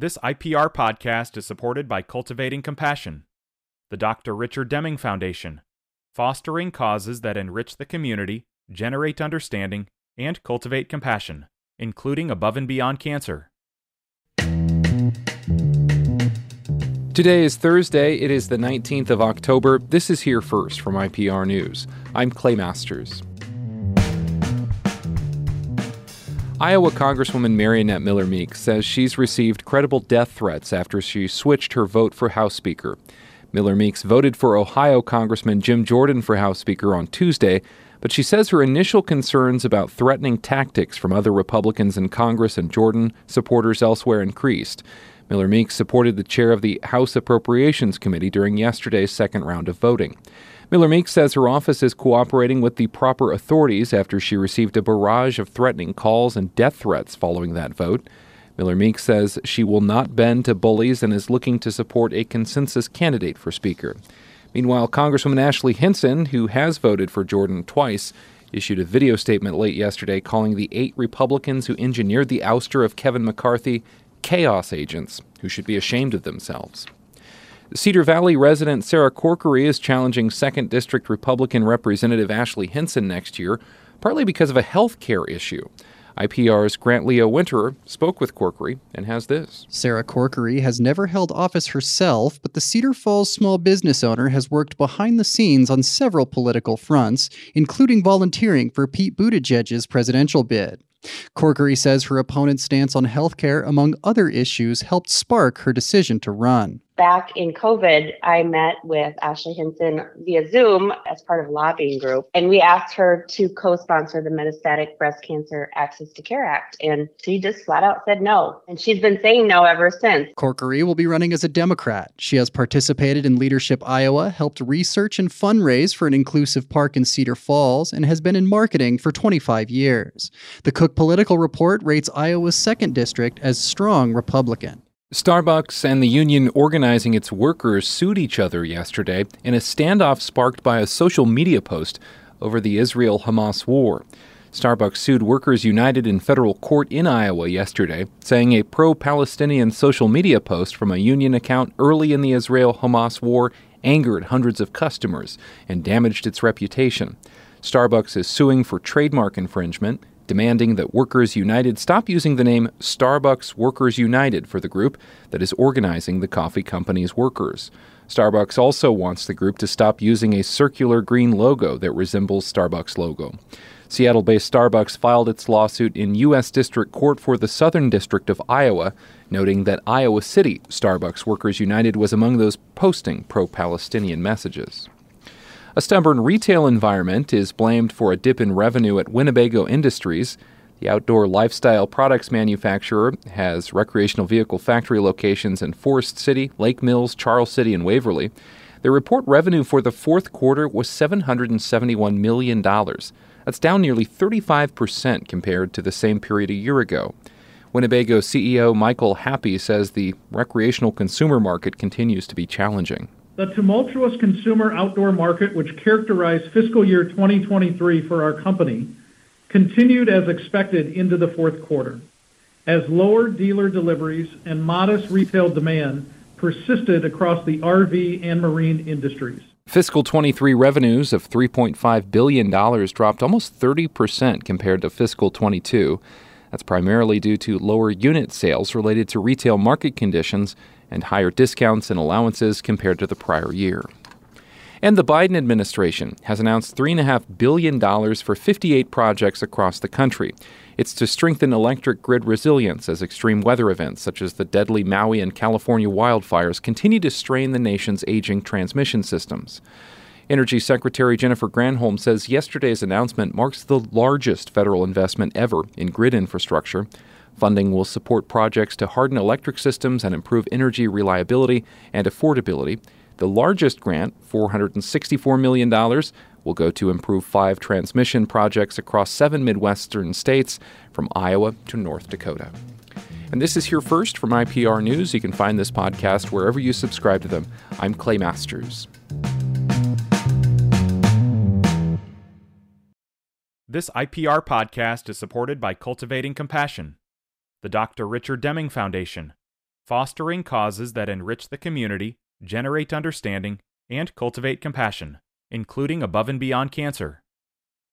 This IPR podcast is supported by Cultivating Compassion, the Dr. Richard Deming Foundation, fostering causes that enrich the community, generate understanding, and cultivate compassion, including above and beyond cancer. Today is Thursday. It is the 19th of October. This is Here First from IPR News. I'm Clay Masters. Iowa Congresswoman Mariannette Miller Meeks says she's received credible death threats after she switched her vote for House Speaker. Miller Meeks voted for Ohio Congressman Jim Jordan for House Speaker on Tuesday, but she says her initial concerns about threatening tactics from other Republicans in Congress and Jordan supporters elsewhere increased. Miller Meeks supported the chair of the House Appropriations Committee during yesterday's second round of voting. Miller Meeks says her office is cooperating with the proper authorities after she received a barrage of threatening calls and death threats following that vote. Miller Meeks says she will not bend to bullies and is looking to support a consensus candidate for Speaker. Meanwhile, Congresswoman Ashley Hinson, who has voted for Jordan twice, issued a video statement late yesterday calling the eight Republicans who engineered the ouster of Kevin McCarthy chaos agents who should be ashamed of themselves. Cedar Valley resident Sarah Corkery is challenging 2nd District Republican Representative Ashley Hinson next year, partly because of a health care issue. IPR's Grant Leo Winterer spoke with Corkery and has this. Sarah Corkery has never held office herself, but the Cedar Falls small business owner has worked behind the scenes on several political fronts, including volunteering for Pete Buttigieg's presidential bid. Corkery says her opponent's stance on health care, among other issues, helped spark her decision to run back in COVID, I met with Ashley Hinson via Zoom as part of a lobbying group, and we asked her to co-sponsor the Metastatic Breast Cancer Access to Care Act, and she just flat out said no, and she's been saying no ever since. Corkery will be running as a Democrat. She has participated in Leadership Iowa, helped research and fundraise for an inclusive park in Cedar Falls, and has been in marketing for 25 years. The Cook Political Report rates Iowa's second district as strong Republican. Starbucks and the union organizing its workers sued each other yesterday in a standoff sparked by a social media post over the Israel Hamas war. Starbucks sued Workers United in federal court in Iowa yesterday, saying a pro Palestinian social media post from a union account early in the Israel Hamas war angered hundreds of customers and damaged its reputation. Starbucks is suing for trademark infringement demanding that Workers United stop using the name Starbucks Workers United for the group that is organizing the coffee company's workers. Starbucks also wants the group to stop using a circular green logo that resembles Starbucks' logo. Seattle based Starbucks filed its lawsuit in U.S. District Court for the Southern District of Iowa, noting that Iowa City Starbucks Workers United was among those posting pro Palestinian messages. A stubborn retail environment is blamed for a dip in revenue at Winnebago Industries. The outdoor lifestyle products manufacturer has recreational vehicle factory locations in Forest City, Lake Mills, Charles City, and Waverly. The report revenue for the fourth quarter was $771 million. That's down nearly 35% compared to the same period a year ago. Winnebago CEO Michael Happe says the recreational consumer market continues to be challenging. The tumultuous consumer outdoor market, which characterized fiscal year 2023 for our company, continued as expected into the fourth quarter, as lower dealer deliveries and modest retail demand persisted across the RV and marine industries. Fiscal 23 revenues of $3.5 billion dropped almost 30% compared to fiscal 22. That's primarily due to lower unit sales related to retail market conditions and higher discounts and allowances compared to the prior year. And the Biden administration has announced $3.5 billion for 58 projects across the country. It's to strengthen electric grid resilience as extreme weather events such as the deadly Maui and California wildfires continue to strain the nation's aging transmission systems. Energy Secretary Jennifer Granholm says yesterday's announcement marks the largest federal investment ever in grid infrastructure. Funding will support projects to harden electric systems and improve energy reliability and affordability. The largest grant, $464 million, will go to improve five transmission projects across seven Midwestern states from Iowa to North Dakota. And this is Here First from IPR News. You can find this podcast wherever you subscribe to them. I'm Clay Masters. This IPR podcast is supported by Cultivating Compassion the Dr. Richard Deming Foundation, fostering causes that enrich the community, generate understanding, and cultivate compassion, including above and beyond cancer.